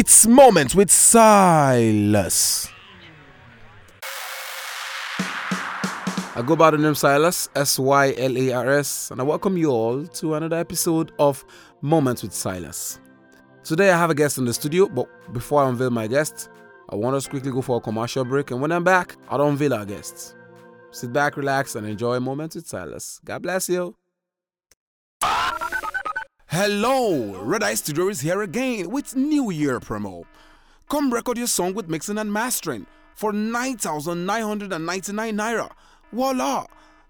It's Moments with Silas. I go by the name Silas, S Y L A R S, and I welcome you all to another episode of Moments with Silas. Today I have a guest in the studio, but before I unveil my guest, I want us to quickly go for a commercial break, and when I'm back, I'll unveil our guests. Sit back, relax, and enjoy Moments with Silas. God bless you. Hello, Red Eye Studio is here again with New Year promo. Come record your song with mixing and mastering for 9,999 naira. Voila!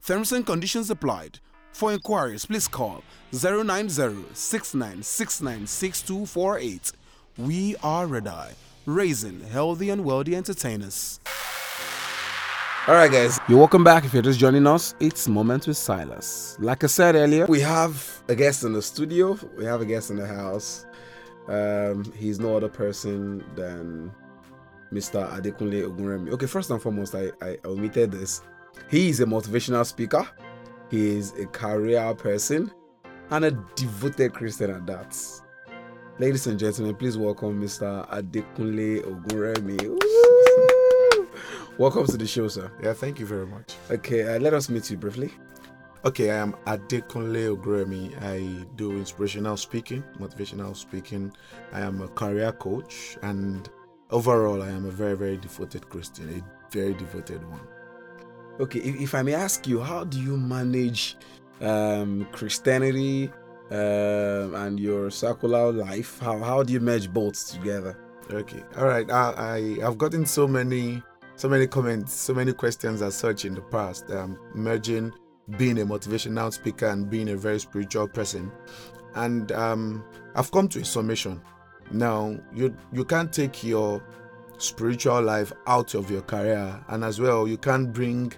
Terms and conditions applied. For inquiries, please call 090-6969-6248. We are Red Eye, raising healthy and wealthy entertainers. All right, guys, you're welcome back. If you're just joining us, it's Moment with Silas. Like I said earlier, we have a guest in the studio, we have a guest in the house. Um, he's no other person than Mr. Adekunle Ogunremi. Okay, first and foremost, I, I omitted this. He is a motivational speaker, he is a career person, and a devoted Christian at that. Ladies and gentlemen, please welcome Mr. Adekunle Ogunremi. Woo! Welcome to the show, sir. Yeah, thank you very much. Okay, uh, let us meet you briefly. Okay, I am Adekunle Ogunremi. I do inspirational speaking, motivational speaking. I am a career coach, and overall, I am a very, very devoted Christian, a very devoted one. Okay, if, if I may ask you, how do you manage um, Christianity um, and your secular life? How, how do you merge both together? Okay, all right. I, I I've gotten so many so many comments, so many questions as such in the past, um, merging being a motivational speaker and being a very spiritual person. And um, I've come to a summation. Now, you you can't take your spiritual life out of your career, and as well, you can't bring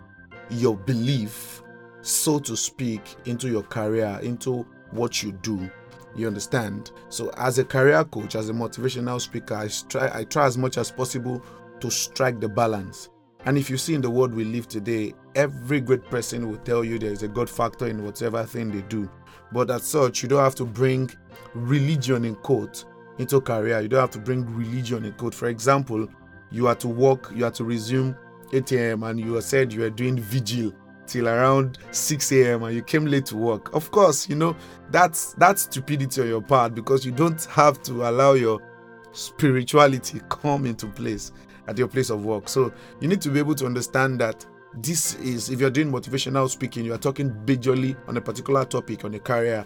your belief, so to speak, into your career, into what you do. You understand? So, as a career coach, as a motivational speaker, I try I try as much as possible to strike the balance. And if you see in the world we live today, every great person will tell you there is a God factor in whatever thing they do. But as such, you don't have to bring religion in quote into career. You don't have to bring religion in quote. For example, you are to work, you are to resume 8 a.m. and you said you are doing vigil till around 6 a.m. and you came late to work. Of course, you know that's that's stupidity on your part because you don't have to allow your spirituality come into place at your place of work. So you need to be able to understand that this is if you're doing motivational speaking, you are talking majorly on a particular topic on a career,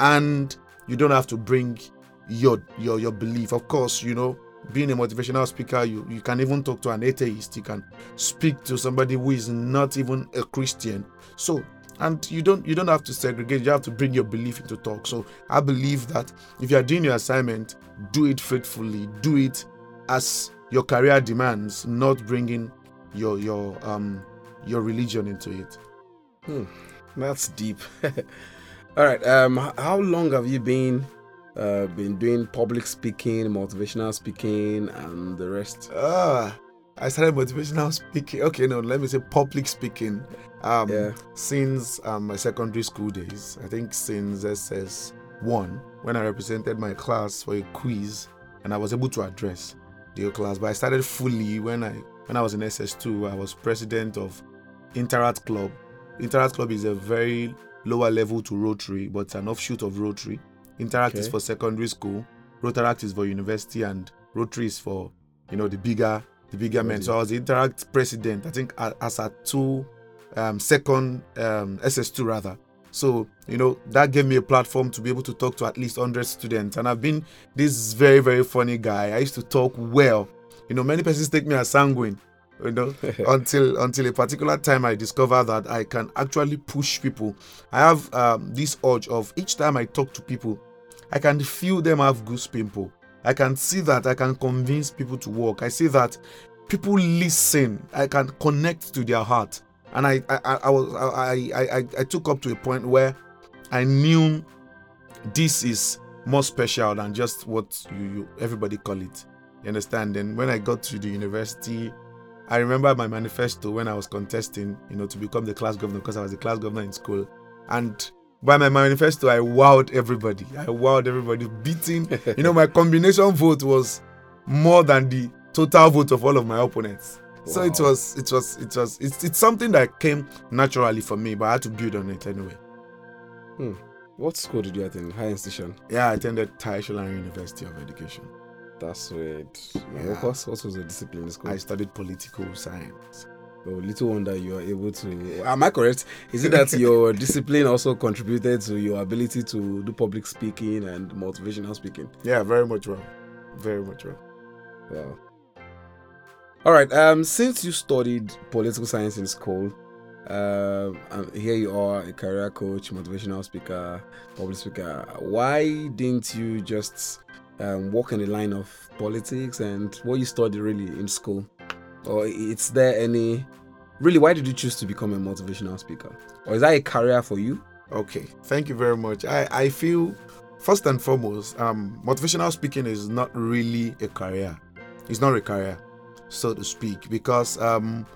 and you don't have to bring your your your belief. Of course, you know, being a motivational speaker, you, you can even talk to an atheist, you can speak to somebody who is not even a Christian. So and you don't you don't have to segregate you have to bring your belief into talk so i believe that if you are doing your assignment do it faithfully do it as your career demands, not bringing your your um your religion into it. Hmm, that's deep. All right. Um, how long have you been uh, been doing public speaking, motivational speaking, and the rest? Ah, I started motivational speaking. Okay, no, let me say public speaking. Um, yeah. since um, my secondary school days, I think since SS one, when I represented my class for a quiz, and I was able to address the class, but I started fully when I when I was in SS2. I was president of Interact Club. Interact Club is a very lower level to Rotary, but it's an offshoot of Rotary. Interact okay. is for secondary school, Rotaract is for university, and Rotary is for you know the bigger the bigger men. So I was the Interact president. I think as a two um, second um, SS2 rather. So, you know, that gave me a platform to be able to talk to at least 100 students. And I've been this very, very funny guy. I used to talk well. You know, many persons take me as sanguine, you know, until until a particular time I discover that I can actually push people. I have um, this urge of each time I talk to people, I can feel them have goose pimple. I can see that I can convince people to walk. I see that people listen. I can connect to their heart and I I, I was I, I I took up to a point where I knew this is more special than just what you, you everybody call it. You understand? And when I got to the university, I remember my manifesto when I was contesting, you know, to become the class governor because I was the class governor in school. And by my manifesto, I wowed everybody. I wowed everybody, beating. You know, my combination vote was more than the total vote of all of my opponents. So it was, it was, it was, it's, it's something that came naturally for me, but I had to build on it anyway. Hmm. What school did you attend? High institution? Yeah, I attended Tai Solarin University of Education. That's weird. Yeah. What, was, what was the discipline in school? I studied political science. Oh, little wonder you are able to. Am I correct? Is it that your discipline also contributed to your ability to do public speaking and motivational speaking? Yeah, very much well. Very much well. Wow. All right. Um, since you studied political science in school, uh, here you are, a career coach, motivational speaker, public speaker. Why didn't you just um, walk in the line of politics and what you studied really in school? Or is there any really why did you choose to become a motivational speaker? Or is that a career for you? Okay, thank you very much. I, I feel first and foremost, um, motivational speaking is not really a career. It's not a career, so to speak, because um,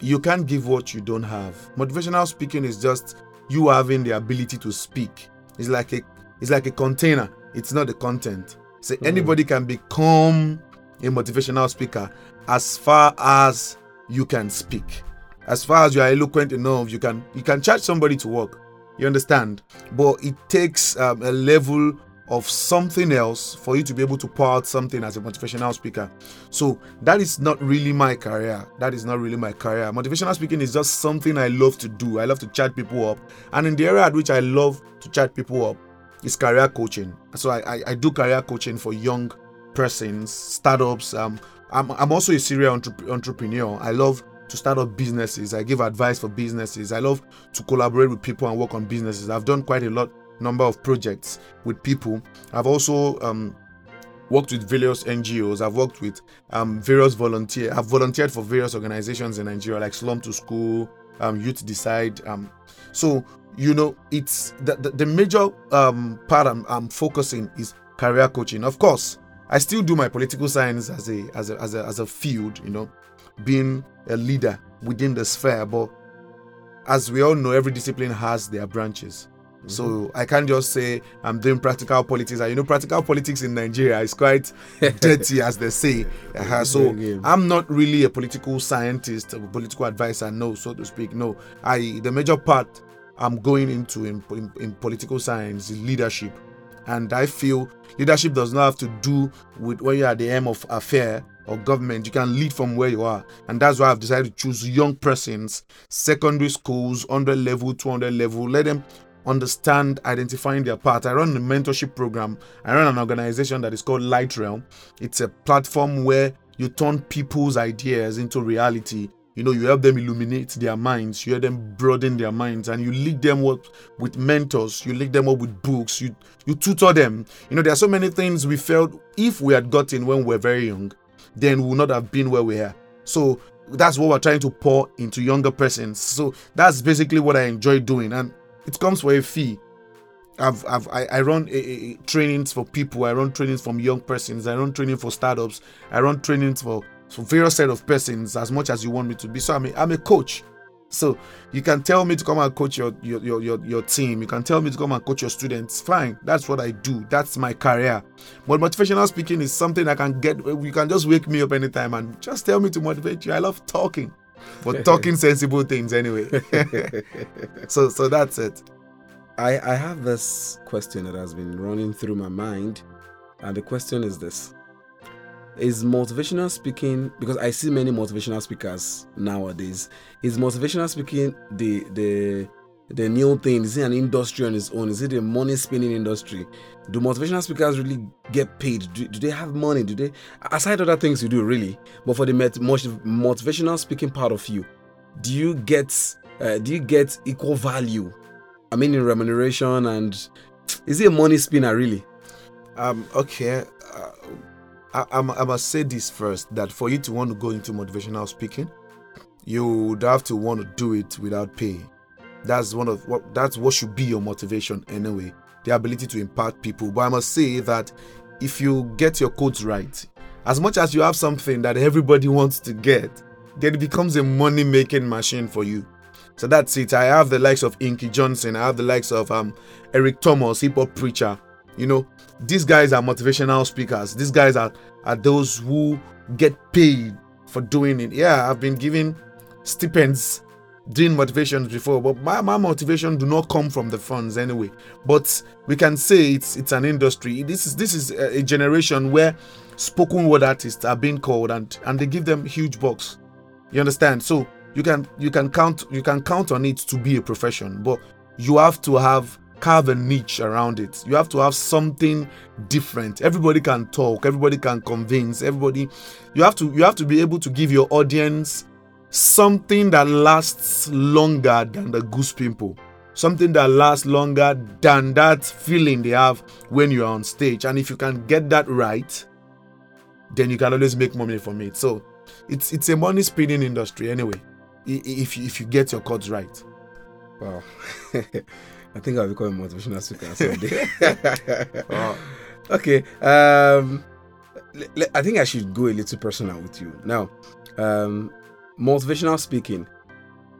you can't give what you don't have. Motivational speaking is just you having the ability to speak. It's like a it's like a container. It's not the content. So mm. anybody can become a motivational speaker as far as you can speak. As far as you are eloquent enough, you can you can charge somebody to work. You understand? But it takes um, a level of something else for you to be able to pour out something as a motivational speaker. So that is not really my career. That is not really my career. Motivational speaking is just something I love to do. I love to chat people up. And in the area at which I love to chat people up is career coaching. So I, I, I do career coaching for young persons, startups. Um, I'm, I'm also a serial entre- entrepreneur. I love to start up businesses. I give advice for businesses. I love to collaborate with people and work on businesses. I've done quite a lot number of projects with people. I've also um, worked with various NGOs. I've worked with um, various volunteers. I've volunteered for various organizations in Nigeria, like Slum to School, um, Youth Decide. Um, so you know, it's the, the, the major um, part I'm, I'm focusing is career coaching. Of course, I still do my political science as a as a as a, as a field. You know, being a leader within the sphere. But as we all know, every discipline has their branches. Mm-hmm. So I can't just say I'm doing practical politics. You know, practical politics in Nigeria is quite dirty, as they say. Uh, so I'm not really a political scientist, a political advisor, no, so to speak. No, I the major part I'm going into in, in, in political science is leadership, and I feel leadership does not have to do with when you're at the end of affair or government, you can lead from where you are. And that's why I've decided to choose young persons, secondary schools, 100 level, 200 level. Let them understand identifying their path. I run a mentorship program. I run an organization that is called Light Realm. It's a platform where you turn people's ideas into reality. You know, you help them illuminate their minds, you help them broaden their minds, and you lead them up with mentors, you lead them up with books, you you tutor them. You know, there are so many things we felt if we had gotten when we were very young then we would not have been where we are. So that's what we're trying to pour into younger persons. So that's basically what I enjoy doing, and it comes for a fee. I've, I've I, I run a, a, trainings for people. I run trainings from young persons. I run training for startups. I run trainings for, for various set of persons as much as you want me to be. So I'm a, I'm a coach. So you can tell me to come and coach your, your your, your your team. You can tell me to come and coach your students. Fine, that's what I do. That's my career. But motivational speaking is something I can get. You can just wake me up anytime and just tell me to motivate you. I love talking, but talking sensible things anyway. so so that's it. I I have this question that has been running through my mind, and the question is this: is motivational speaking because I see many motivational speakers nowadays. Is motivational speaking the the the new thing? Is it an industry on its own? Is it a money spinning industry? Do motivational speakers really get paid? Do, do they have money? Do they aside other things you do really? But for the motivational speaking part of you, do you get uh, do you get equal value? I mean, in remuneration and is it a money spinner really? Um. Okay. Uh, I, I, I must say this first that for you to want to go into motivational speaking, you would have to want to do it without pay. That's one of what that's what should be your motivation anyway. The ability to impact people. But I must say that if you get your codes right, as much as you have something that everybody wants to get, then it becomes a money making machine for you. So that's it. I have the likes of Inky Johnson, I have the likes of um, Eric Thomas, hip hop preacher, You know, these guys are motivational speakers. These guys are are those who get paid for doing it. Yeah, I've been given stipends doing motivations before, but my, my motivation do not come from the funds anyway. But we can say it's it's an industry. This is this is a, a generation where spoken word artists are being called and and they give them huge bucks. You understand? So you can you can count you can count on it to be a profession, but you have to have carve a niche around it. You have to have something different. Everybody can talk, everybody can convince, everybody you have to you have to be able to give your audience something that lasts longer than the goose pimple. Something that lasts longer than that feeling they have when you're on stage. And if you can get that right, then you can always make money from it. So it's it's a money spinning industry anyway. If you, if you get your chords right. Wow. I think I'll become a motivational speaker someday. wow. Okay. Um, I think I should go a little personal with you now. Um, motivational speaking.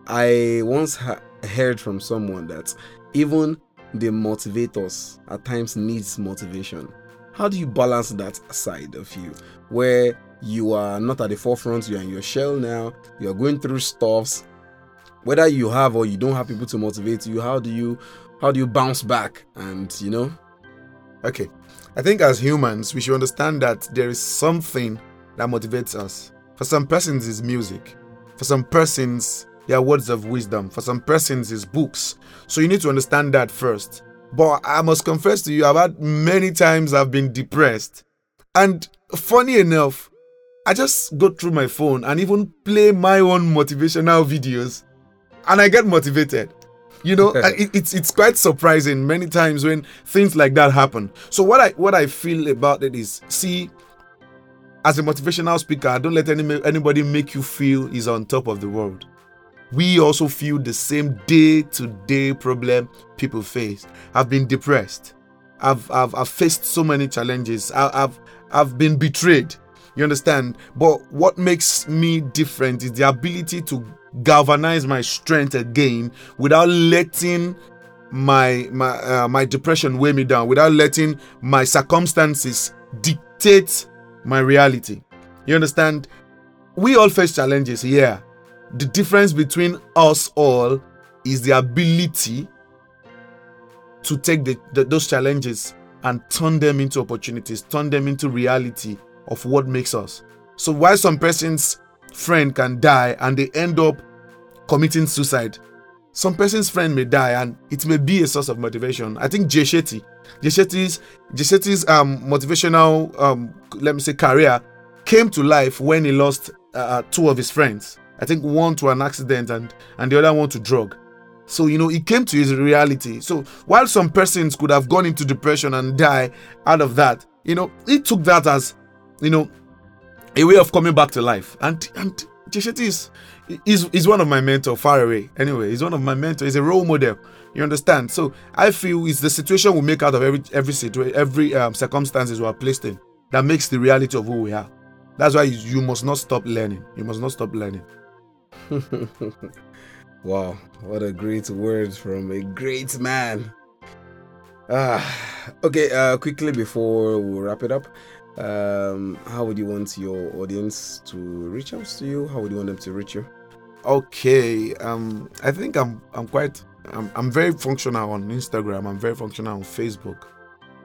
I once ha- heard from someone that even the motivators at times needs motivation. How do you balance that side of you, where you are not at the forefront, you're in your shell now, you're going through stuffs, whether you have or you don't have people to motivate you, how do you how do you bounce back and you know? Okay. I think as humans we should understand that there is something that motivates us. For some persons it's music. For some persons they are words of wisdom. For some persons is books. So you need to understand that first. But I must confess to you, I've had many times I've been depressed. And funny enough, I just go through my phone and even play my own motivational videos and I get motivated. You know, it, it's it's quite surprising many times when things like that happen. So what I what I feel about it is, see, as a motivational speaker, don't let any, anybody make you feel he's on top of the world. We also feel the same day-to-day problem people face. I've been depressed. I've I've, I've faced so many challenges. I, I've I've been betrayed. You understand? But what makes me different is the ability to galvanize my strength again without letting my my uh, my depression weigh me down without letting my circumstances dictate my reality you understand we all face challenges yeah the difference between us all is the ability to take the, the, those challenges and turn them into opportunities turn them into reality of what makes us so while some persons friend can die and they end up committing suicide. Some person's friend may die and it may be a source of motivation. I think Jay Shetty, Jay Shetty's um, motivational, um, let me say, career came to life when he lost uh, uh, two of his friends. I think one to an accident and, and the other one to drug. So, you know, it came to his reality. So, while some persons could have gone into depression and die out of that, you know, he took that as, you know, a way of coming back to life. And and Jay Shetty is, is is one of my mentor far away. Anyway, he's one of my mentors. He's a role model. You understand? So I feel it's the situation we make out of every every situation, every um, circumstances we are placed in that makes the reality of who we are. That's why you, you must not stop learning. You must not stop learning. wow, what a great word from a great man. Ah, okay. Uh, quickly before we wrap it up, um, how would you want your audience to reach out to you? How would you want them to reach you? Okay, um, I think I'm I'm quite I'm, I'm very functional on Instagram. I'm very functional on Facebook.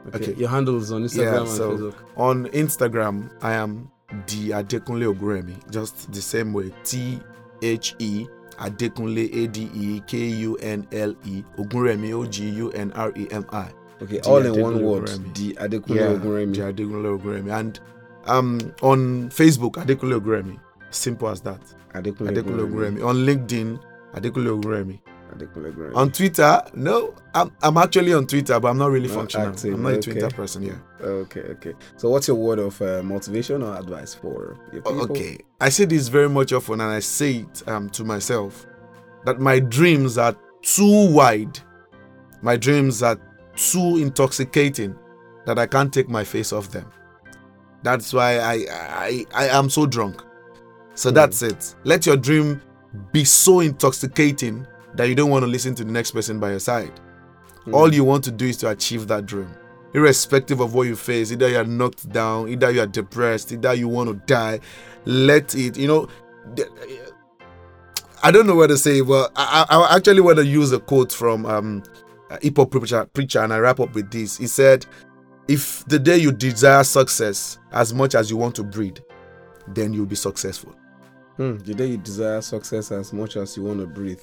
Okay, okay. your handles on Instagram yeah, so Facebook. On Instagram, I am the Adekunle Ogunremi, just the same way. T H E Adekunle A D E K U N L E Ogunremi O G U N R E M I. Okay, all in one word. The Adekunle yeah, Ogunremi. The Adekunle Ogunremi. And um, on Facebook, Adekunle Ogunremi. Simple as that. Adekunle, Adekunle. On LinkedIn, Adekunle Ogunremi. Adekunle On Twitter, no, I'm, I'm actually on Twitter, but I'm not really not functional. Active. I'm not okay. a Twitter person, yeah. Okay, okay. So, what's your word of uh, motivation or advice for your people? Okay, I say this very much often, and I say it um, to myself that my dreams are too wide. My dreams are too intoxicating that I can't take my face off them. That's why I I, I am so drunk. So mm. that's it. Let your dream be so intoxicating that you don't want to listen to the next person by your side. Mm. All you want to do is to achieve that dream. irrespective of what you face, either you're knocked down, either you're depressed, either you want to die, let it, you know. I don't know what to say, but I, I actually want to use a quote from um, hip hop preacher, preacher, and I wrap up with this. He said, If the day you desire success as much as you want to breathe, then you'll be successful. Hmm, the day you desire success as much as you want to breathe,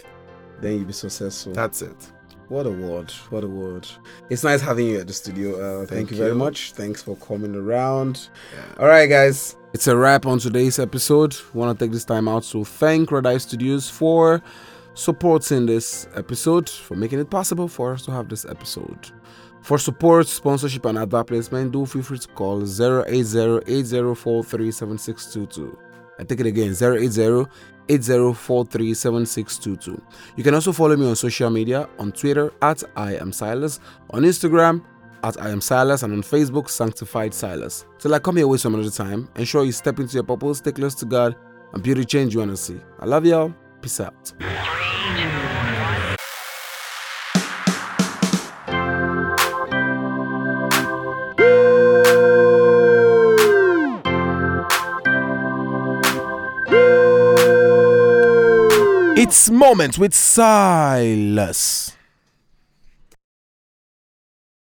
then you'll be successful. That's it. What a word. What a word. It's nice having you at the studio. Uh, thank, thank you, you very much. Thanks for coming around. Yeah. All right, guys. It's a wrap on today's episode. Want to take this time out to thank Red Eye Studios for supporting this episode, for making it possible for us to have this episode. For support, sponsorship, and advert placement, do feel free to call 080-8043-7622. I take it again, 080 80437622. You can also follow me on social media on Twitter at I am Silas, on Instagram at I am Silas, and on Facebook Sanctified Silas. Till I come here with some another time, ensure you step into your purpose, stay close to God, and beauty change you wanna see. I love y'all. Peace out. It's Moments with Silas.